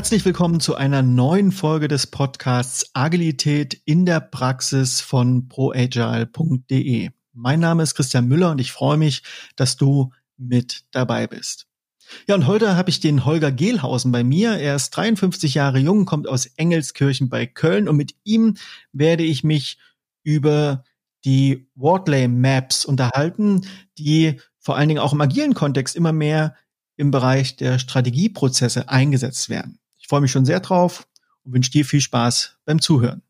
Herzlich willkommen zu einer neuen Folge des Podcasts Agilität in der Praxis von proagile.de. Mein Name ist Christian Müller und ich freue mich, dass du mit dabei bist. Ja, und heute habe ich den Holger Gehlhausen bei mir. Er ist 53 Jahre jung, kommt aus Engelskirchen bei Köln und mit ihm werde ich mich über die Wardley Maps unterhalten, die vor allen Dingen auch im agilen Kontext immer mehr im Bereich der Strategieprozesse eingesetzt werden. Ich freue mich schon sehr drauf und wünsche dir viel Spaß beim Zuhören.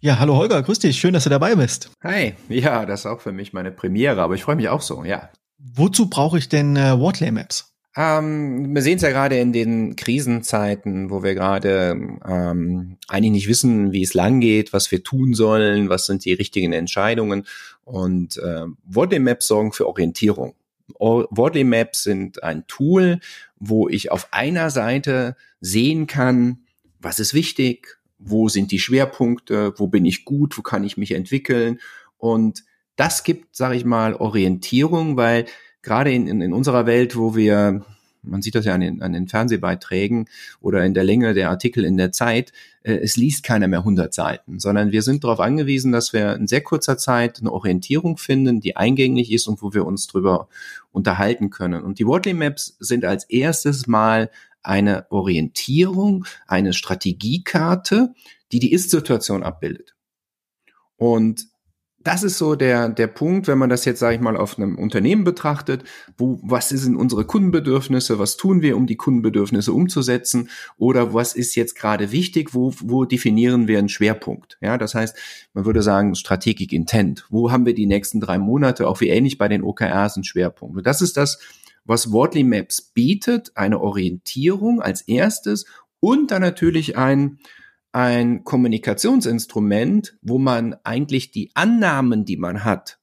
Ja, hallo Holger, grüß dich. Schön, dass du dabei bist. Hi, ja, das ist auch für mich meine Premiere, aber ich freue mich auch so, ja. Wozu brauche ich denn äh, Wordlay Maps? Ähm, wir sehen es ja gerade in den Krisenzeiten, wo wir gerade ähm, eigentlich nicht wissen, wie es lang geht, was wir tun sollen, was sind die richtigen Entscheidungen. Und äh, Wordlay Maps sorgen für Orientierung. Wordlay Maps sind ein Tool, wo ich auf einer Seite sehen kann, was ist wichtig, wo sind die Schwerpunkte, wo bin ich gut, wo kann ich mich entwickeln. Und das gibt, sage ich mal, Orientierung, weil gerade in, in, in unserer Welt, wo wir, man sieht das ja an den, an den Fernsehbeiträgen oder in der Länge der Artikel in der Zeit, äh, es liest keiner mehr 100 Seiten, sondern wir sind darauf angewiesen, dass wir in sehr kurzer Zeit eine Orientierung finden, die eingänglich ist und wo wir uns drüber unterhalten können. Und die Wortley Maps sind als erstes mal eine Orientierung, eine Strategiekarte, die die Ist-Situation abbildet. Und das ist so der, der Punkt, wenn man das jetzt, sage ich mal, auf einem Unternehmen betrachtet, wo, was sind unsere Kundenbedürfnisse, was tun wir, um die Kundenbedürfnisse umzusetzen oder was ist jetzt gerade wichtig, wo, wo definieren wir einen Schwerpunkt. Ja, das heißt, man würde sagen, Strategic Intent. Wo haben wir die nächsten drei Monate, auch wie ähnlich bei den OKRs, einen Schwerpunkt. Und das ist das, was Wordly Maps bietet, eine Orientierung als erstes und dann natürlich ein, ein Kommunikationsinstrument, wo man eigentlich die Annahmen, die man hat,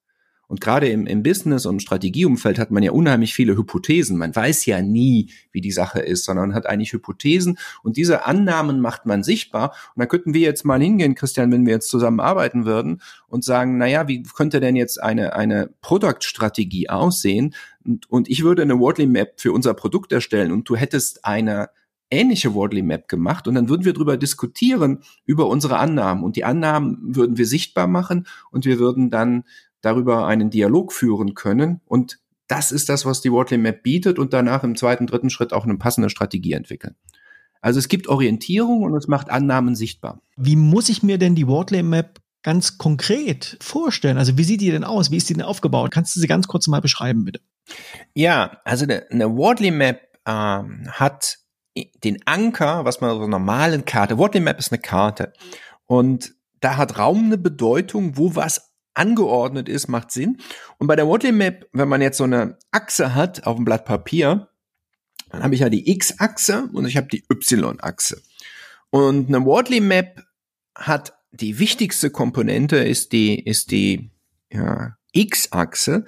und gerade im, im Business- und Strategieumfeld hat man ja unheimlich viele Hypothesen. Man weiß ja nie, wie die Sache ist, sondern hat eigentlich Hypothesen und diese Annahmen macht man sichtbar. Und da könnten wir jetzt mal hingehen, Christian, wenn wir jetzt zusammen arbeiten würden und sagen, naja, wie könnte denn jetzt eine, eine Produktstrategie aussehen? Und, und ich würde eine Wordly Map für unser Produkt erstellen und du hättest eine ähnliche Wordly Map gemacht und dann würden wir darüber diskutieren, über unsere Annahmen und die Annahmen würden wir sichtbar machen und wir würden dann darüber einen Dialog führen können und das ist das, was die Wordly Map bietet und danach im zweiten, dritten Schritt auch eine passende Strategie entwickeln. Also es gibt Orientierung und es macht Annahmen sichtbar. Wie muss ich mir denn die Wordlay Map ganz konkret vorstellen? Also wie sieht die denn aus? Wie ist die denn aufgebaut? Kannst du sie ganz kurz mal beschreiben, bitte? Ja, also eine, Wordley Map ähm, hat den Anker, was man so einer normalen Karte, Wordley Map ist eine Karte und da hat Raum eine Bedeutung, wo was angeordnet ist, macht Sinn. Und bei der Wordley Map, wenn man jetzt so eine Achse hat auf dem Blatt Papier, dann habe ich ja die X-Achse und ich habe die Y-Achse. Und eine Wordley Map hat die wichtigste Komponente ist die ist die ja, X-Achse.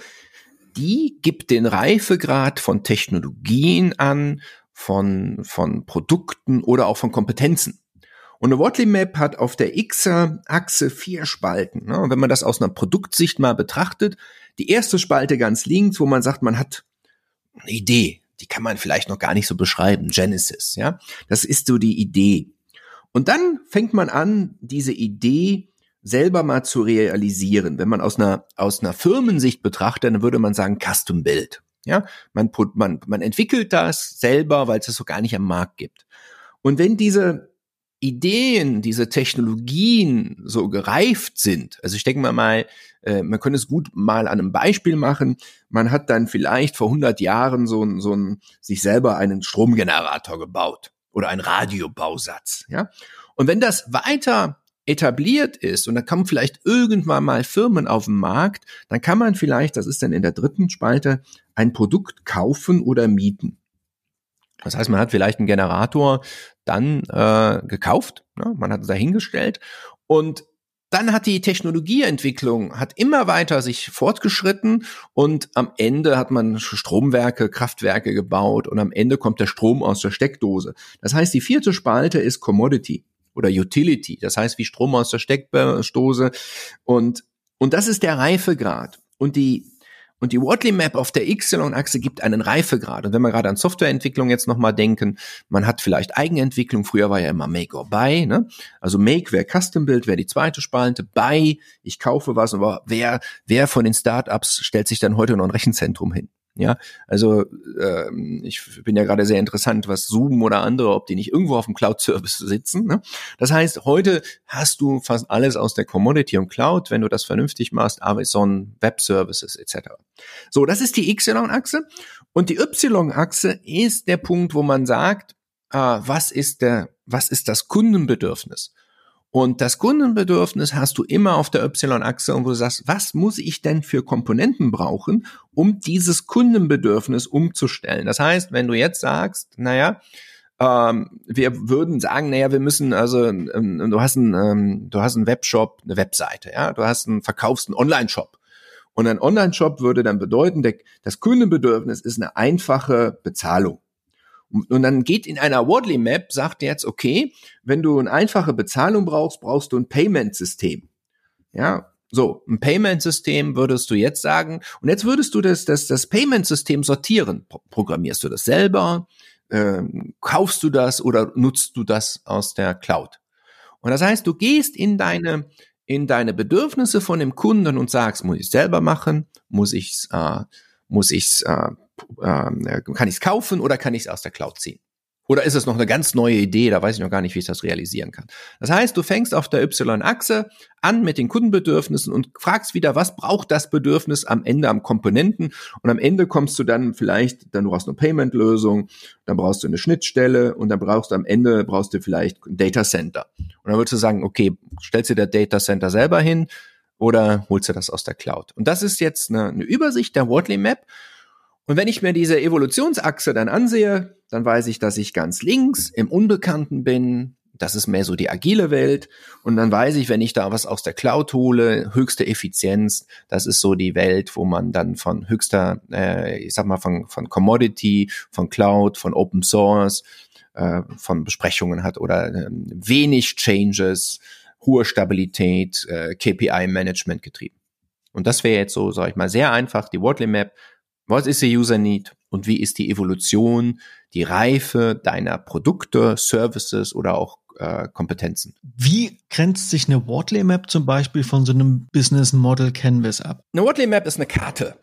Die gibt den Reifegrad von Technologien an, von, von Produkten oder auch von Kompetenzen. Und eine Watley Map hat auf der X-Achse vier Spalten. Ne? Und wenn man das aus einer Produktsicht mal betrachtet, die erste Spalte ganz links, wo man sagt, man hat eine Idee, die kann man vielleicht noch gar nicht so beschreiben, Genesis, ja. Das ist so die Idee. Und dann fängt man an, diese Idee selber mal zu realisieren. Wenn man aus einer, aus einer Firmensicht betrachtet, dann würde man sagen Custom Build. Ja, man, man, man entwickelt das selber, weil es es so gar nicht am Markt gibt. Und wenn diese Ideen, diese Technologien so gereift sind, also ich denke mal mal, äh, man könnte es gut mal an einem Beispiel machen. Man hat dann vielleicht vor 100 Jahren so, so ein, sich selber einen Stromgenerator gebaut oder einen Radiobausatz, ja. Und wenn das weiter etabliert ist und da kommen vielleicht irgendwann mal Firmen auf den Markt, dann kann man vielleicht, das ist dann in der dritten Spalte, ein Produkt kaufen oder mieten. Das heißt, man hat vielleicht einen Generator dann äh, gekauft, ne? man hat es dahingestellt und dann hat die Technologieentwicklung hat immer weiter sich fortgeschritten und am Ende hat man Stromwerke, Kraftwerke gebaut und am Ende kommt der Strom aus der Steckdose. Das heißt, die vierte Spalte ist Commodity oder Utility, das heißt wie Strom aus der Steckdose und und das ist der Reifegrad und die Und die Wortley Map auf der Y-Achse gibt einen Reifegrad. Und wenn wir gerade an Softwareentwicklung jetzt nochmal denken, man hat vielleicht Eigenentwicklung, früher war ja immer Make or Buy, ne? Also Make wäre Custom Build, wäre die zweite Spalte, Buy, ich kaufe was, aber wer, wer von den Startups stellt sich dann heute noch ein Rechenzentrum hin? Ja, also äh, ich bin ja gerade sehr interessant, was Zoom oder andere, ob die nicht irgendwo auf dem Cloud-Service sitzen. Ne? Das heißt, heute hast du fast alles aus der Commodity und Cloud, wenn du das vernünftig machst, Amazon, Web Services etc. So, das ist die Y-Achse und die Y-Achse ist der Punkt, wo man sagt, äh, was ist der, was ist das Kundenbedürfnis? Und das Kundenbedürfnis hast du immer auf der Y-Achse wo du sagst, was muss ich denn für Komponenten brauchen, um dieses Kundenbedürfnis umzustellen? Das heißt, wenn du jetzt sagst, naja, ähm, wir würden sagen, naja, wir müssen also, ähm, du hast einen, ähm, du hast einen Webshop, eine Webseite, ja, du hast einen verkaufst einen Online-Shop. Und ein Online-Shop würde dann bedeuten, der, das Kundenbedürfnis ist eine einfache Bezahlung. Und dann geht in einer Wordly Map, sagt jetzt, okay, wenn du eine einfache Bezahlung brauchst, brauchst du ein Payment-System. Ja, so, ein Payment-System würdest du jetzt sagen, und jetzt würdest du das, das, das Payment-System sortieren. Programmierst du das selber? Ähm, kaufst du das oder nutzt du das aus der Cloud? Und das heißt, du gehst in deine, in deine Bedürfnisse von dem Kunden und sagst, muss ich selber machen? Muss ich äh, muss ich's äh, äh, kann ich es kaufen oder kann ich es aus der Cloud ziehen? Oder ist es noch eine ganz neue Idee, da weiß ich noch gar nicht, wie ich das realisieren kann. Das heißt, du fängst auf der Y-Achse an mit den Kundenbedürfnissen und fragst wieder, was braucht das Bedürfnis am Ende am Komponenten? Und am Ende kommst du dann vielleicht, dann du brauchst eine Payment-Lösung, dann brauchst du eine Schnittstelle und dann brauchst du am Ende, brauchst du vielleicht ein Data Center. Und dann würdest du sagen, okay, stellst du der Data Center selber hin oder holst du das aus der Cloud? Und das ist jetzt eine, eine Übersicht der Wortley Map. Und wenn ich mir diese Evolutionsachse dann ansehe, dann weiß ich, dass ich ganz links im Unbekannten bin. Das ist mehr so die agile Welt. Und dann weiß ich, wenn ich da was aus der Cloud hole, höchste Effizienz, das ist so die Welt, wo man dann von höchster, äh, ich sag mal, von, von Commodity, von Cloud, von Open Source, äh, von Besprechungen hat oder äh, wenig Changes, hohe Stabilität, äh, KPI-Management getrieben. Und das wäre jetzt so, sage ich mal, sehr einfach, die Wortley Map was ist der User Need und wie ist die Evolution, die Reife deiner Produkte, Services oder auch äh, Kompetenzen? Wie grenzt sich eine Wortley Map zum Beispiel von so einem Business Model Canvas ab? Eine Wortley Map ist eine Karte.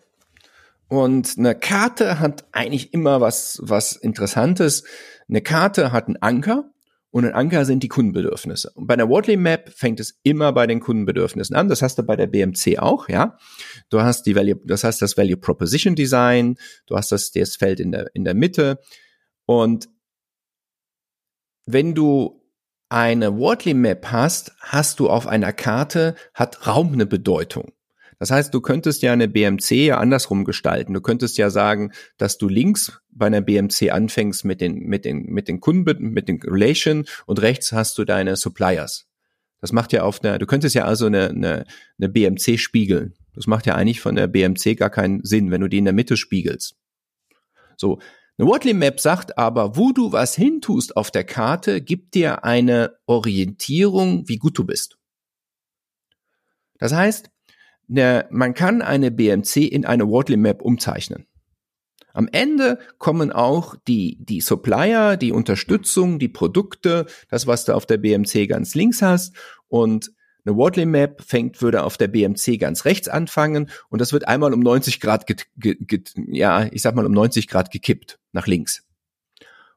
Und eine Karte hat eigentlich immer was, was Interessantes. Eine Karte hat einen Anker und ein Anker sind die Kundenbedürfnisse. Und bei der Wortley Map fängt es immer bei den Kundenbedürfnissen an. Das hast du bei der BMC auch, ja. Du hast die Value, das heißt das Value Proposition Design, du hast das, das Feld in der, in der Mitte. Und wenn du eine Wortley Map hast, hast du auf einer Karte, hat Raum eine Bedeutung. Das heißt, du könntest ja eine BMC ja andersrum gestalten. Du könntest ja sagen, dass du links bei einer BMC anfängst mit den, mit den, mit den Kunden, mit den Relation und rechts hast du deine Suppliers. Das macht ja auf einer, du könntest ja also eine, eine, eine BMC spiegeln. Das macht ja eigentlich von der BMC gar keinen Sinn, wenn du die in der Mitte spiegelst. So. Eine Wortley Map sagt aber, wo du was hintust auf der Karte, gibt dir eine Orientierung, wie gut du bist. Das heißt, ne, man kann eine BMC in eine Wortley Map umzeichnen. Am Ende kommen auch die, die Supplier, die Unterstützung, die Produkte, das, was du auf der BMC ganz links hast. Und eine Wortley Map fängt, würde auf der BMC ganz rechts anfangen und das wird einmal um 90 Grad, get, get, get, ja, ich sag mal um 90 Grad gekippt nach links.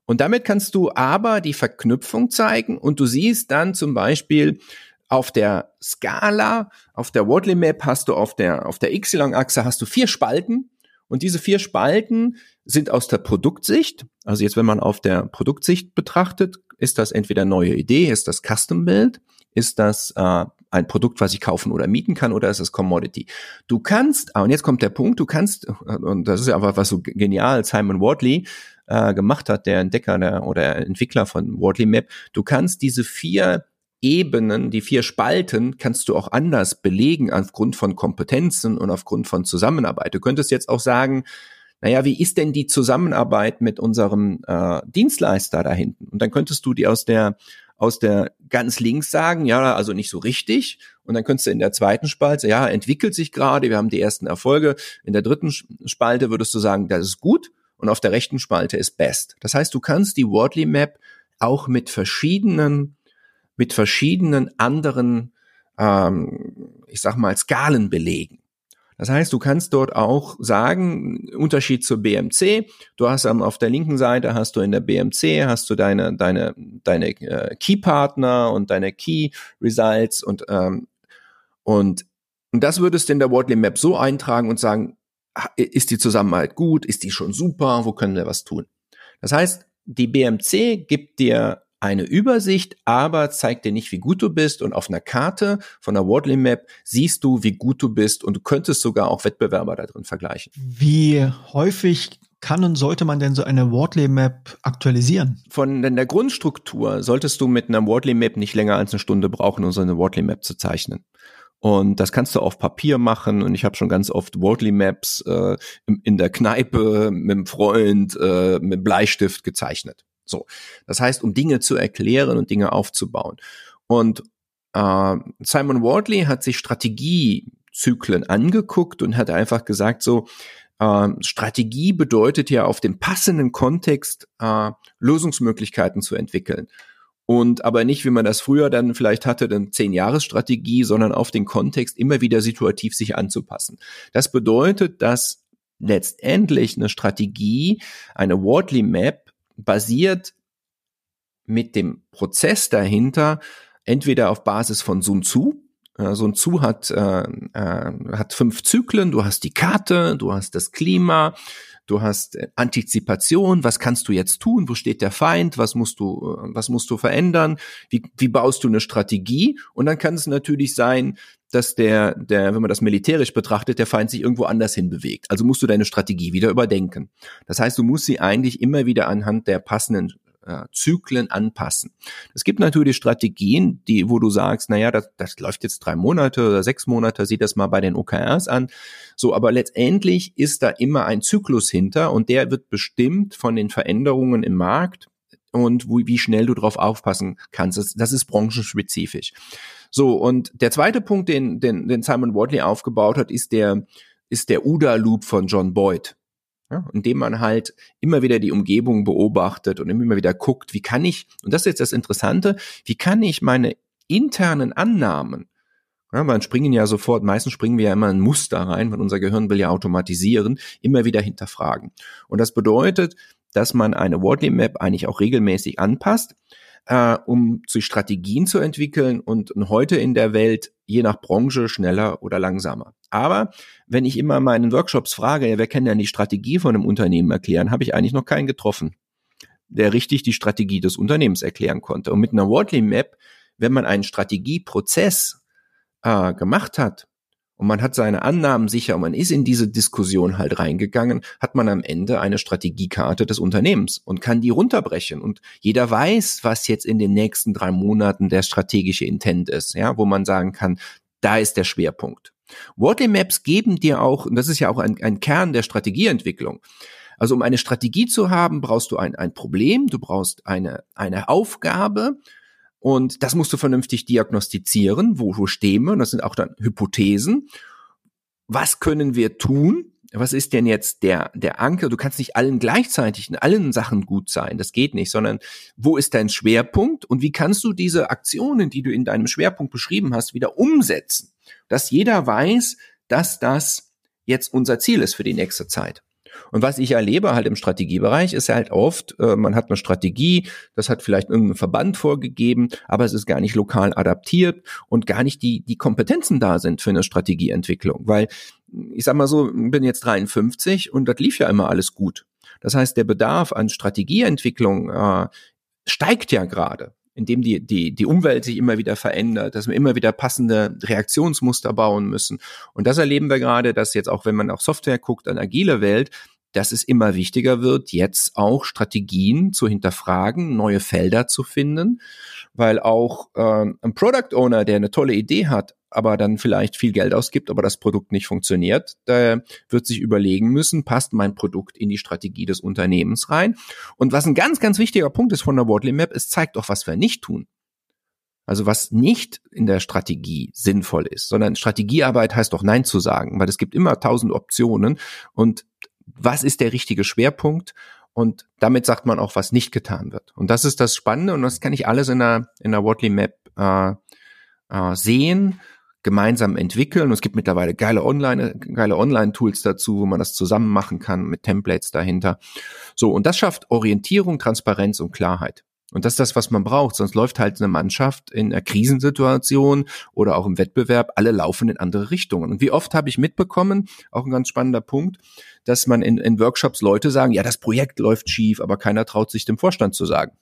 Und damit kannst du aber die Verknüpfung zeigen und du siehst dann zum Beispiel, auf der Skala, auf der Wortley Map hast du auf der, auf der Y-Achse hast du vier Spalten und diese vier Spalten sind aus der Produktsicht. Also jetzt, wenn man auf der Produktsicht betrachtet, ist das entweder neue Idee, ist das Custom Build, ist das äh, ein Produkt, was ich kaufen oder mieten kann, oder ist es Commodity? Du kannst, ah, und jetzt kommt der Punkt, du kannst, und das ist ja einfach was so genial Simon Wardley äh, gemacht hat, der Entdecker der, oder Entwickler von Wardley Map, du kannst diese vier Ebenen, die vier Spalten kannst du auch anders belegen aufgrund von Kompetenzen und aufgrund von Zusammenarbeit. Du könntest jetzt auch sagen, naja, wie ist denn die Zusammenarbeit mit unserem äh, Dienstleister da hinten? Und dann könntest du die aus der aus der ganz links sagen, ja, also nicht so richtig. Und dann könntest du in der zweiten Spalte, ja, entwickelt sich gerade, wir haben die ersten Erfolge. In der dritten Spalte würdest du sagen, das ist gut. Und auf der rechten Spalte ist best. Das heißt, du kannst die Wordly Map auch mit verschiedenen, mit verschiedenen anderen, ähm, ich sag mal, Skalen belegen. Das heißt, du kannst dort auch sagen, Unterschied zur BMC, du hast auf der linken Seite hast du in der BMC hast du deine deine deine äh, Key Partner und deine Key Results und ähm, und und das würdest du in der Wordly Map so eintragen und sagen, ist die Zusammenarbeit gut, ist die schon super, wo können wir was tun? Das heißt, die BMC gibt dir eine Übersicht, aber zeigt dir nicht, wie gut du bist. Und auf einer Karte von der Wordly Map siehst du, wie gut du bist und du könntest sogar auch Wettbewerber da drin vergleichen. Wie häufig kann und sollte man denn so eine Wordly Map aktualisieren? Von der Grundstruktur solltest du mit einer Wordly Map nicht länger als eine Stunde brauchen, um so eine Wordly Map zu zeichnen. Und das kannst du auf Papier machen. Und ich habe schon ganz oft Wordly Maps äh, in, in, der Kneipe mit einem Freund äh, mit Bleistift gezeichnet. So, das heißt, um Dinge zu erklären und Dinge aufzubauen. Und äh, Simon Wardley hat sich Strategiezyklen angeguckt und hat einfach gesagt, so äh, Strategie bedeutet ja auf dem passenden Kontext äh, Lösungsmöglichkeiten zu entwickeln. Und aber nicht, wie man das früher dann vielleicht hatte, dann zehn Jahresstrategie, sondern auf den Kontext immer wieder situativ sich anzupassen. Das bedeutet, dass letztendlich eine Strategie, eine Wardley Map basiert mit dem Prozess dahinter entweder auf Basis von Sun Tzu. Sun Tzu hat, äh, äh, hat fünf Zyklen. Du hast die Karte, du hast das Klima, du hast äh, Antizipation. Was kannst du jetzt tun? Wo steht der Feind? Was musst du, äh, was musst du verändern? Wie, wie baust du eine Strategie? Und dann kann es natürlich sein, dass der, der, wenn man das militärisch betrachtet, der Feind sich irgendwo anders hin bewegt. Also musst du deine Strategie wieder überdenken. Das heißt, du musst sie eigentlich immer wieder anhand der passenden äh, Zyklen anpassen. Es gibt natürlich Strategien, die, wo du sagst, naja, das, das läuft jetzt drei Monate oder sechs Monate, sieh das mal bei den OKRs an. So, aber letztendlich ist da immer ein Zyklus hinter und der wird bestimmt von den Veränderungen im Markt und wie, wie schnell du darauf aufpassen kannst. Das, das ist branchenspezifisch. So, und der zweite Punkt, den, den, den Simon Wardley aufgebaut hat, ist der, ist der UDA-Loop von John Boyd. Ja, indem man halt immer wieder die Umgebung beobachtet und immer wieder guckt, wie kann ich, und das ist jetzt das Interessante, wie kann ich meine internen Annahmen, ja, man springen ja sofort, meistens springen wir ja immer ein Muster rein, weil unser Gehirn will ja automatisieren, immer wieder hinterfragen. Und das bedeutet, dass man eine Wordly Map eigentlich auch regelmäßig anpasst äh, um zu Strategien zu entwickeln und heute in der Welt je nach Branche schneller oder langsamer. Aber wenn ich immer meinen Workshops frage, wer kann denn die Strategie von einem Unternehmen erklären, habe ich eigentlich noch keinen getroffen, der richtig die Strategie des Unternehmens erklären konnte. Und mit einer Wordly Map, wenn man einen Strategieprozess äh, gemacht hat, und man hat seine Annahmen sicher und man ist in diese Diskussion halt reingegangen, hat man am Ende eine Strategiekarte des Unternehmens und kann die runterbrechen. Und jeder weiß, was jetzt in den nächsten drei Monaten der strategische Intent ist, ja, wo man sagen kann, da ist der Schwerpunkt. Wordly Maps geben dir auch, und das ist ja auch ein, ein Kern der Strategieentwicklung, also um eine Strategie zu haben, brauchst du ein, ein Problem, du brauchst eine, eine Aufgabe und das musst du vernünftig diagnostizieren, wo, wo stehen wir, und das sind auch dann Hypothesen. Was können wir tun? Was ist denn jetzt der, der Anker? Du kannst nicht allen gleichzeitig in allen Sachen gut sein. Das geht nicht, sondern wo ist dein Schwerpunkt und wie kannst du diese Aktionen, die du in deinem Schwerpunkt beschrieben hast, wieder umsetzen? Dass jeder weiß, dass das jetzt unser Ziel ist für die nächste Zeit. Und was ich erlebe halt im Strategiebereich ist halt oft, äh, man hat eine Strategie, das hat vielleicht irgendein Verband vorgegeben, aber es ist gar nicht lokal adaptiert und gar nicht die, die Kompetenzen da sind für eine Strategieentwicklung. Weil ich sag mal so, bin jetzt 53 und das lief ja immer alles gut. Das heißt, der Bedarf an Strategieentwicklung äh, steigt ja gerade indem die, die, die Umwelt sich immer wieder verändert, dass wir immer wieder passende Reaktionsmuster bauen müssen. Und das erleben wir gerade, dass jetzt auch, wenn man auf Software guckt, an agile Welt, dass es immer wichtiger wird, jetzt auch Strategien zu hinterfragen, neue Felder zu finden, weil auch ähm, ein Product Owner, der eine tolle Idee hat, aber dann vielleicht viel Geld ausgibt, aber das Produkt nicht funktioniert, der wird sich überlegen müssen, passt mein Produkt in die Strategie des Unternehmens rein? Und was ein ganz, ganz wichtiger Punkt ist von der Wordly Map, es zeigt auch, was wir nicht tun. Also was nicht in der Strategie sinnvoll ist, sondern Strategiearbeit heißt doch Nein zu sagen, weil es gibt immer tausend Optionen und was ist der richtige Schwerpunkt? Und damit sagt man auch, was nicht getan wird. Und das ist das Spannende und das kann ich alles in der, in der Wortley Map äh, äh, sehen, gemeinsam entwickeln. Und es gibt mittlerweile geile Online, geile Online-Tools dazu, wo man das zusammen machen kann mit Templates dahinter. So, und das schafft Orientierung, Transparenz und Klarheit. Und das ist das, was man braucht. Sonst läuft halt eine Mannschaft in einer Krisensituation oder auch im Wettbewerb, alle laufen in andere Richtungen. Und wie oft habe ich mitbekommen, auch ein ganz spannender Punkt, dass man in, in Workshops Leute sagen, ja, das Projekt läuft schief, aber keiner traut sich dem Vorstand zu sagen.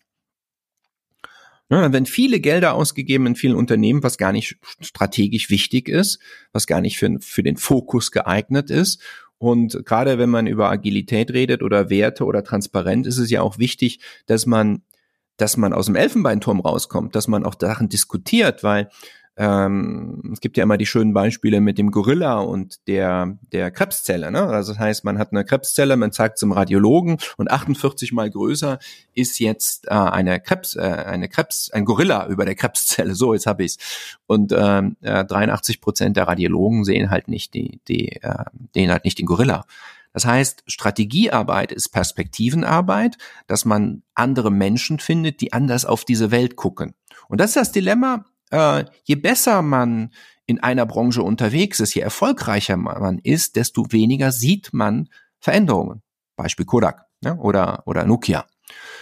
Dann werden viele Gelder ausgegeben in vielen Unternehmen, was gar nicht strategisch wichtig ist, was gar nicht für, für den Fokus geeignet ist. Und gerade wenn man über Agilität redet oder Werte oder Transparenz, ist es ja auch wichtig, dass man dass man aus dem Elfenbeinturm rauskommt, dass man auch Sachen diskutiert, weil ähm, es gibt ja immer die schönen Beispiele mit dem Gorilla und der, der Krebszelle. Ne? Also das heißt, man hat eine Krebszelle, man zeigt zum Radiologen und 48 mal größer ist jetzt äh, eine Krebs, äh, eine Krebs, ein Gorilla über der Krebszelle. So, jetzt habe ich's. Und ähm, äh, 83 Prozent der Radiologen sehen halt nicht die, die, äh, sehen halt nicht den Gorilla. Das heißt, Strategiearbeit ist Perspektivenarbeit, dass man andere Menschen findet, die anders auf diese Welt gucken. Und das ist das Dilemma, äh, je besser man in einer Branche unterwegs ist, je erfolgreicher man ist, desto weniger sieht man Veränderungen. Beispiel Kodak ne? oder, oder Nokia.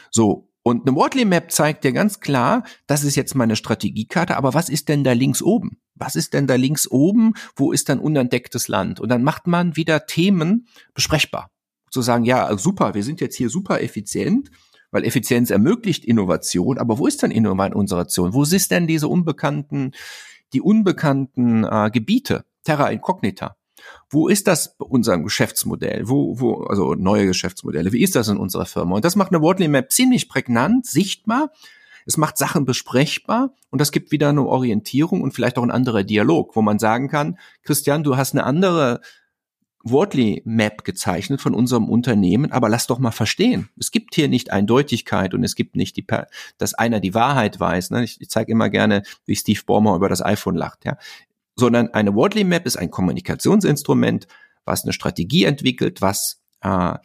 So, und eine Wortley Map zeigt dir ganz klar, das ist jetzt meine Strategiekarte, aber was ist denn da links oben? Was ist denn da links oben? Wo ist dann unentdecktes Land? Und dann macht man wieder Themen besprechbar. Zu sagen, ja, super, wir sind jetzt hier super effizient, weil Effizienz ermöglicht Innovation, aber wo ist denn Innovation? Wo ist denn diese unbekannten, die unbekannten äh, Gebiete? Terra incognita. Wo ist das bei unserem Geschäftsmodell? Wo, wo, also neue Geschäftsmodelle? Wie ist das in unserer Firma? Und das macht eine Wortley Map ziemlich prägnant, sichtbar. Es macht Sachen besprechbar und das gibt wieder eine Orientierung und vielleicht auch ein anderer Dialog, wo man sagen kann, Christian, du hast eine andere Wortley Map gezeichnet von unserem Unternehmen, aber lass doch mal verstehen. Es gibt hier nicht Eindeutigkeit und es gibt nicht die, dass einer die Wahrheit weiß. Ne? Ich, ich zeige immer gerne, wie Steve Ballmer über das iPhone lacht. Ja? sondern eine Wordly Map ist ein Kommunikationsinstrument, was eine Strategie entwickelt, was äh,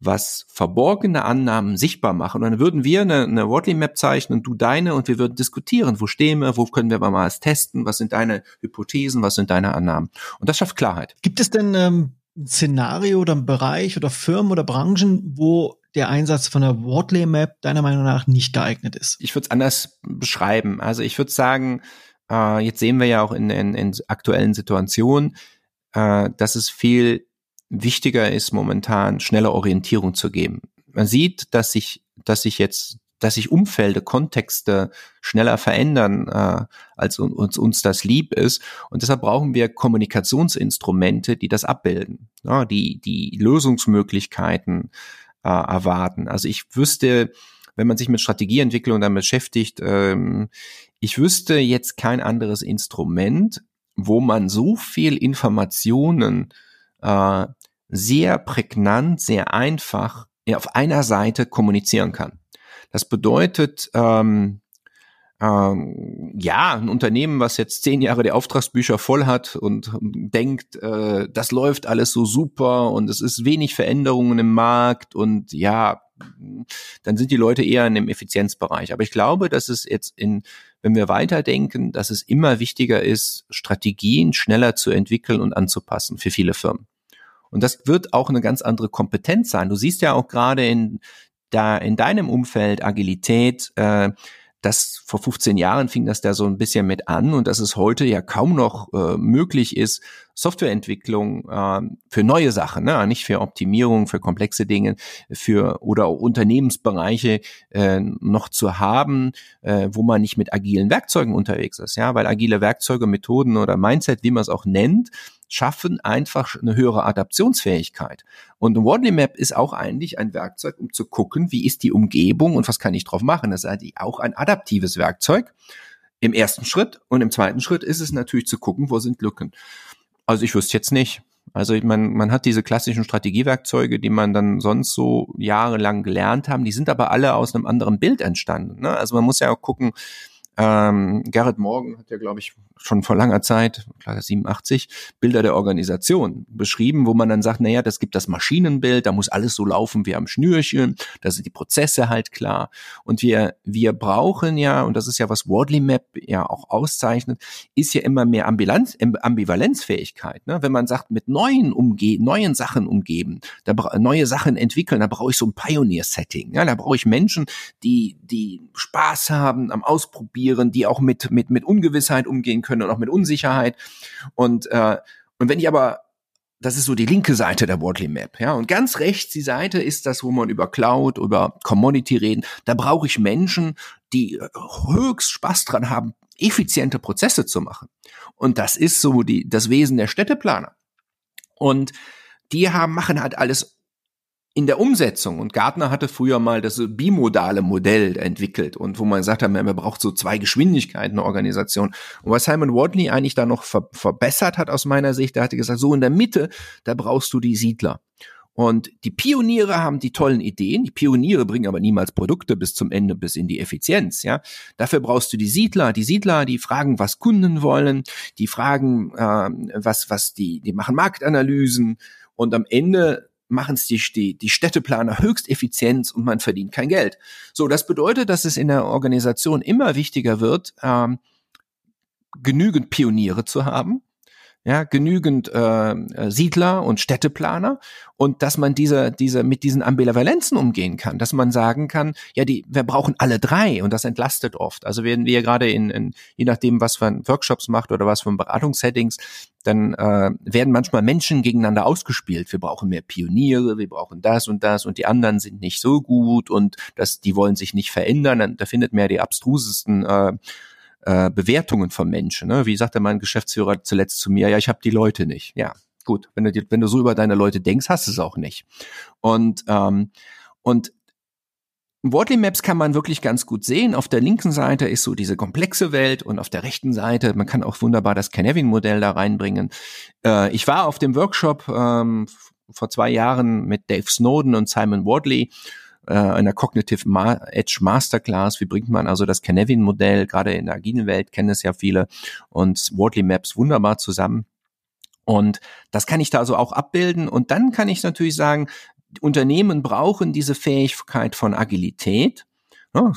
was verborgene Annahmen sichtbar machen. Und dann würden wir eine, eine Wordly Map zeichnen, du deine, und wir würden diskutieren, wo stehen wir, wo können wir mal was testen, was sind deine Hypothesen, was sind deine Annahmen. Und das schafft Klarheit. Gibt es denn ähm, Szenario oder ein Bereich oder Firmen oder Branchen, wo der Einsatz von der Wordley Map deiner Meinung nach nicht geeignet ist? Ich würde es anders beschreiben. Also ich würde sagen, äh, jetzt sehen wir ja auch in, in, in aktuellen Situationen, äh, dass es viel wichtiger ist, momentan schnelle Orientierung zu geben. Man sieht, dass sich, dass sich jetzt, dass sich Umfelder, Kontexte schneller verändern, äh, als uns, uns das lieb ist. Und deshalb brauchen wir Kommunikationsinstrumente, die das abbilden, ja, die, die Lösungsmöglichkeiten äh, erwarten. Also ich wüsste, wenn man sich mit Strategieentwicklung dann beschäftigt, ähm, ich wüsste jetzt kein anderes Instrument, wo man so viel Informationen äh, sehr prägnant, sehr einfach auf einer Seite kommunizieren kann. Das bedeutet, ähm, ähm, ja, ein Unternehmen, was jetzt zehn Jahre die Auftragsbücher voll hat und denkt, äh, das läuft alles so super und es ist wenig Veränderungen im Markt und ja, dann sind die Leute eher in dem Effizienzbereich. Aber ich glaube, dass es jetzt in, wenn wir weiterdenken, dass es immer wichtiger ist, Strategien schneller zu entwickeln und anzupassen für viele Firmen. Und das wird auch eine ganz andere Kompetenz sein. Du siehst ja auch gerade in da in deinem Umfeld Agilität, äh, das vor 15 Jahren fing das da so ein bisschen mit an und dass es heute ja kaum noch äh, möglich ist, Softwareentwicklung äh, für neue Sachen, ne? nicht für Optimierung, für komplexe Dinge, für oder Unternehmensbereiche äh, noch zu haben, äh, wo man nicht mit agilen Werkzeugen unterwegs ist, ja, weil agile Werkzeuge, Methoden oder Mindset, wie man es auch nennt, schaffen einfach eine höhere Adaptionsfähigkeit. Und ein Wordly Map ist auch eigentlich ein Werkzeug, um zu gucken, wie ist die Umgebung und was kann ich drauf machen. Das ist eigentlich auch ein adaptives Werkzeug im ersten Schritt. Und im zweiten Schritt ist es natürlich zu gucken, wo sind Lücken. Also ich wüsste jetzt nicht. Also man, man hat diese klassischen Strategiewerkzeuge, die man dann sonst so jahrelang gelernt haben, die sind aber alle aus einem anderen Bild entstanden. Ne? Also man muss ja auch gucken, ähm, Garrett Morgan hat ja, glaube ich, schon vor langer Zeit, klar 87, Bilder der Organisation beschrieben, wo man dann sagt, naja, das gibt das Maschinenbild, da muss alles so laufen wie am Schnürchen, da sind die Prozesse halt klar. Und wir, wir brauchen ja, und das ist ja was Wardley Map ja auch auszeichnet, ist ja immer mehr Ambivalenz, Ambivalenzfähigkeit. Ne? Wenn man sagt, mit neuen umgehen, neuen Sachen umgeben, da neue Sachen entwickeln, da brauche ich so ein Pioneer-Setting. Ja? Da brauche ich Menschen, die, die Spaß haben am Ausprobieren, die auch mit, mit, mit Ungewissheit umgehen können und auch mit Unsicherheit. Und, äh, und wenn ich aber das ist so die linke Seite der Worldly Map, ja. Und ganz rechts die Seite ist das, wo man über Cloud, über Commodity reden. Da brauche ich Menschen, die höchst Spaß dran haben, effiziente Prozesse zu machen. Und das ist so die, das Wesen der Städteplaner. Und die haben, machen halt alles in der Umsetzung, und Gartner hatte früher mal das bimodale Modell entwickelt und wo man gesagt hat, man braucht so zwei Geschwindigkeiten eine Organisation. Und was Simon Wardley eigentlich da noch ver verbessert hat aus meiner Sicht, da hat er gesagt, so in der Mitte, da brauchst du die Siedler. Und die Pioniere haben die tollen Ideen. Die Pioniere bringen aber niemals Produkte bis zum Ende, bis in die Effizienz. Ja, dafür brauchst du die Siedler. Die Siedler, die fragen, was Kunden wollen. Die fragen, äh, was was die die machen Marktanalysen. Und am Ende machen es die, die, die Städteplaner höchst effizient und man verdient kein Geld. So, das bedeutet, dass es in der Organisation immer wichtiger wird, ähm, genügend Pioniere zu haben, ja, genügend äh, Siedler und Städteplaner und dass man diese, diese mit diesen Ambivalenzen umgehen kann, dass man sagen kann, ja, die, wir brauchen alle drei und das entlastet oft. Also wenn wir gerade in, in je nachdem, was für Workshops macht oder was für Beratungssettings, dann äh, werden manchmal Menschen gegeneinander ausgespielt. Wir brauchen mehr Pioniere, wir brauchen das und das und die anderen sind nicht so gut und das, die wollen sich nicht verändern. Da findet man ja die abstrusesten äh, äh, Bewertungen von Menschen. Ne? Wie sagte mein Geschäftsführer zuletzt zu mir, ja, ich habe die Leute nicht. Ja, gut, wenn du, wenn du so über deine Leute denkst, hast du es auch nicht. Und, ähm, und Wortly Maps kann man wirklich ganz gut sehen. Auf der linken Seite ist so diese komplexe Welt und auf der rechten Seite, man kann auch wunderbar das Canevin-Modell da reinbringen. Äh, ich war auf dem Workshop ähm, vor zwei Jahren mit Dave Snowden und Simon Wardley äh, einer Cognitive Ma Edge Masterclass. Wie bringt man also das Canevin-Modell, gerade in der agilen Welt kennen es ja viele, und Wordly Maps wunderbar zusammen. Und das kann ich da also auch abbilden. Und dann kann ich natürlich sagen, Unternehmen brauchen diese Fähigkeit von Agilität,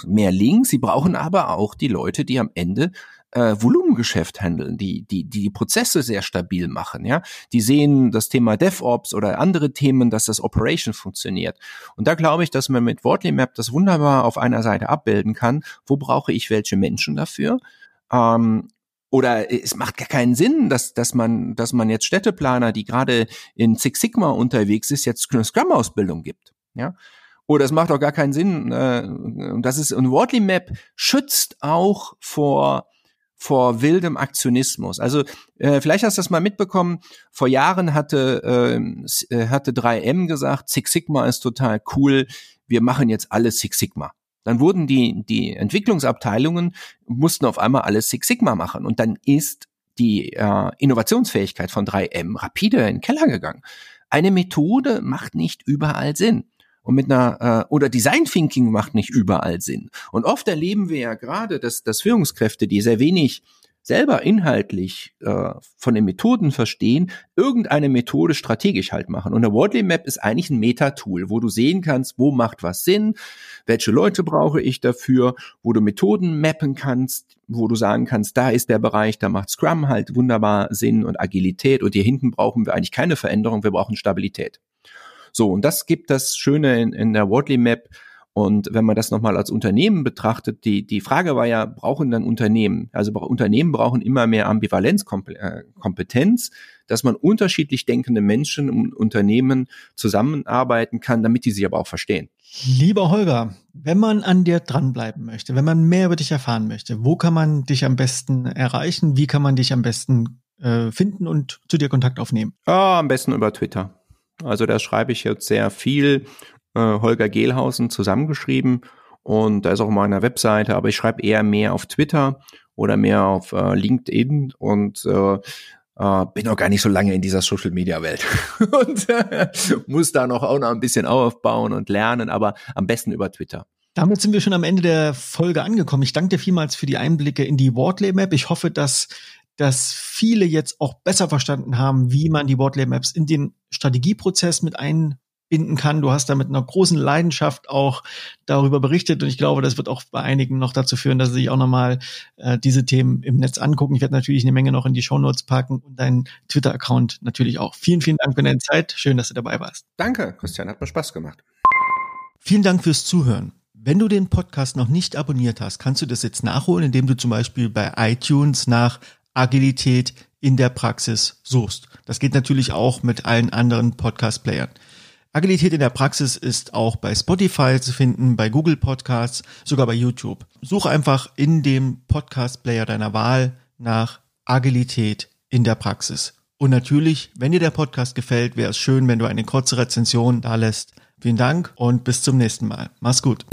mehr Links. Sie brauchen aber auch die Leute, die am Ende äh, Volumengeschäft handeln, die, die, die die Prozesse sehr stabil machen, ja. Die sehen das Thema DevOps oder andere Themen, dass das Operation funktioniert. Und da glaube ich, dass man mit Wortly Map das wunderbar auf einer Seite abbilden kann. Wo brauche ich welche Menschen dafür? Ähm, oder es macht gar keinen Sinn, dass, dass man, dass man jetzt Städteplaner, die gerade in Six Sigma unterwegs ist, jetzt eine Scrum-Ausbildung gibt. Ja. Oder es macht auch gar keinen Sinn. Äh, das ist ein Wortly Map schützt auch vor vor wildem Aktionismus. Also äh, vielleicht hast du das mal mitbekommen. Vor Jahren hatte ähm, äh, hatte 3M gesagt, Six Sigma ist total cool. Wir machen jetzt alles Six Sigma. Dann wurden die die Entwicklungsabteilungen mussten auf einmal alles Six Sigma machen und dann ist die äh, Innovationsfähigkeit von 3M rapide in den Keller gegangen. Eine Methode macht nicht überall Sinn und mit einer äh, oder Design Thinking macht nicht überall Sinn. Und oft erleben wir ja gerade, dass, dass Führungskräfte, die sehr wenig selber inhaltlich äh, von den Methoden verstehen, irgendeine Methode strategisch halt machen. Und der Wordley Map ist eigentlich ein Meta-Tool, wo du sehen kannst, wo macht was Sinn, welche Leute brauche ich dafür, wo du Methoden mappen kannst, wo du sagen kannst, da ist der Bereich, da macht Scrum halt wunderbar Sinn und Agilität und hier hinten brauchen wir eigentlich keine Veränderung, wir brauchen Stabilität. So, und das gibt das Schöne in, in der Worldly Map. Und wenn man das nochmal als Unternehmen betrachtet, die, die Frage war ja, brauchen dann Unternehmen? Also Unternehmen brauchen immer mehr Ambivalenzkompetenz, äh, dass man unterschiedlich denkende Menschen und Unternehmen zusammenarbeiten kann, damit die sich aber auch verstehen. Lieber Holger, wenn man an dir dranbleiben möchte, wenn man mehr über dich erfahren möchte, wo kann man dich am besten erreichen? Wie kann man dich am besten äh, finden und zu dir Kontakt aufnehmen? Ah, am besten über Twitter. Also da schreibe ich jetzt sehr viel äh, Holger Gehlhausen zusammengeschrieben und da ist auch meine Webseite, aber ich schreibe eher mehr auf Twitter oder mehr auf äh, LinkedIn und äh, äh, bin auch gar nicht so lange in dieser Social Media Welt und äh, muss da noch auch noch ein bisschen aufbauen und lernen, aber am besten über Twitter. Damit sind wir schon am Ende der Folge angekommen. Ich danke dir vielmals für die Einblicke in die Wortlay Map. Ich hoffe, dass dass viele jetzt auch besser verstanden haben, wie man die Wortlay Maps in den Strategieprozess mit einbinden kann. Du hast da mit einer großen Leidenschaft auch darüber berichtet und ich glaube, das wird auch bei einigen noch dazu führen, dass sie sich auch nochmal äh, diese Themen im Netz angucken. Ich werde natürlich eine Menge noch in die Show Notes packen und deinen Twitter-Account natürlich auch. Vielen, vielen Dank für deine Zeit. Schön, dass du dabei warst. Danke, Christian, hat mir Spaß gemacht. Vielen Dank fürs Zuhören. Wenn du den Podcast noch nicht abonniert hast, kannst du das jetzt nachholen, indem du zum Beispiel bei iTunes nach Agilität in der Praxis suchst. Das geht natürlich auch mit allen anderen Podcast-Playern. Agilität in der Praxis ist auch bei Spotify zu finden, bei Google Podcasts, sogar bei YouTube. Suche einfach in dem Podcast-Player deiner Wahl nach Agilität in der Praxis. Und natürlich, wenn dir der Podcast gefällt, wäre es schön, wenn du eine kurze Rezension da lässt. Vielen Dank und bis zum nächsten Mal. Mach's gut.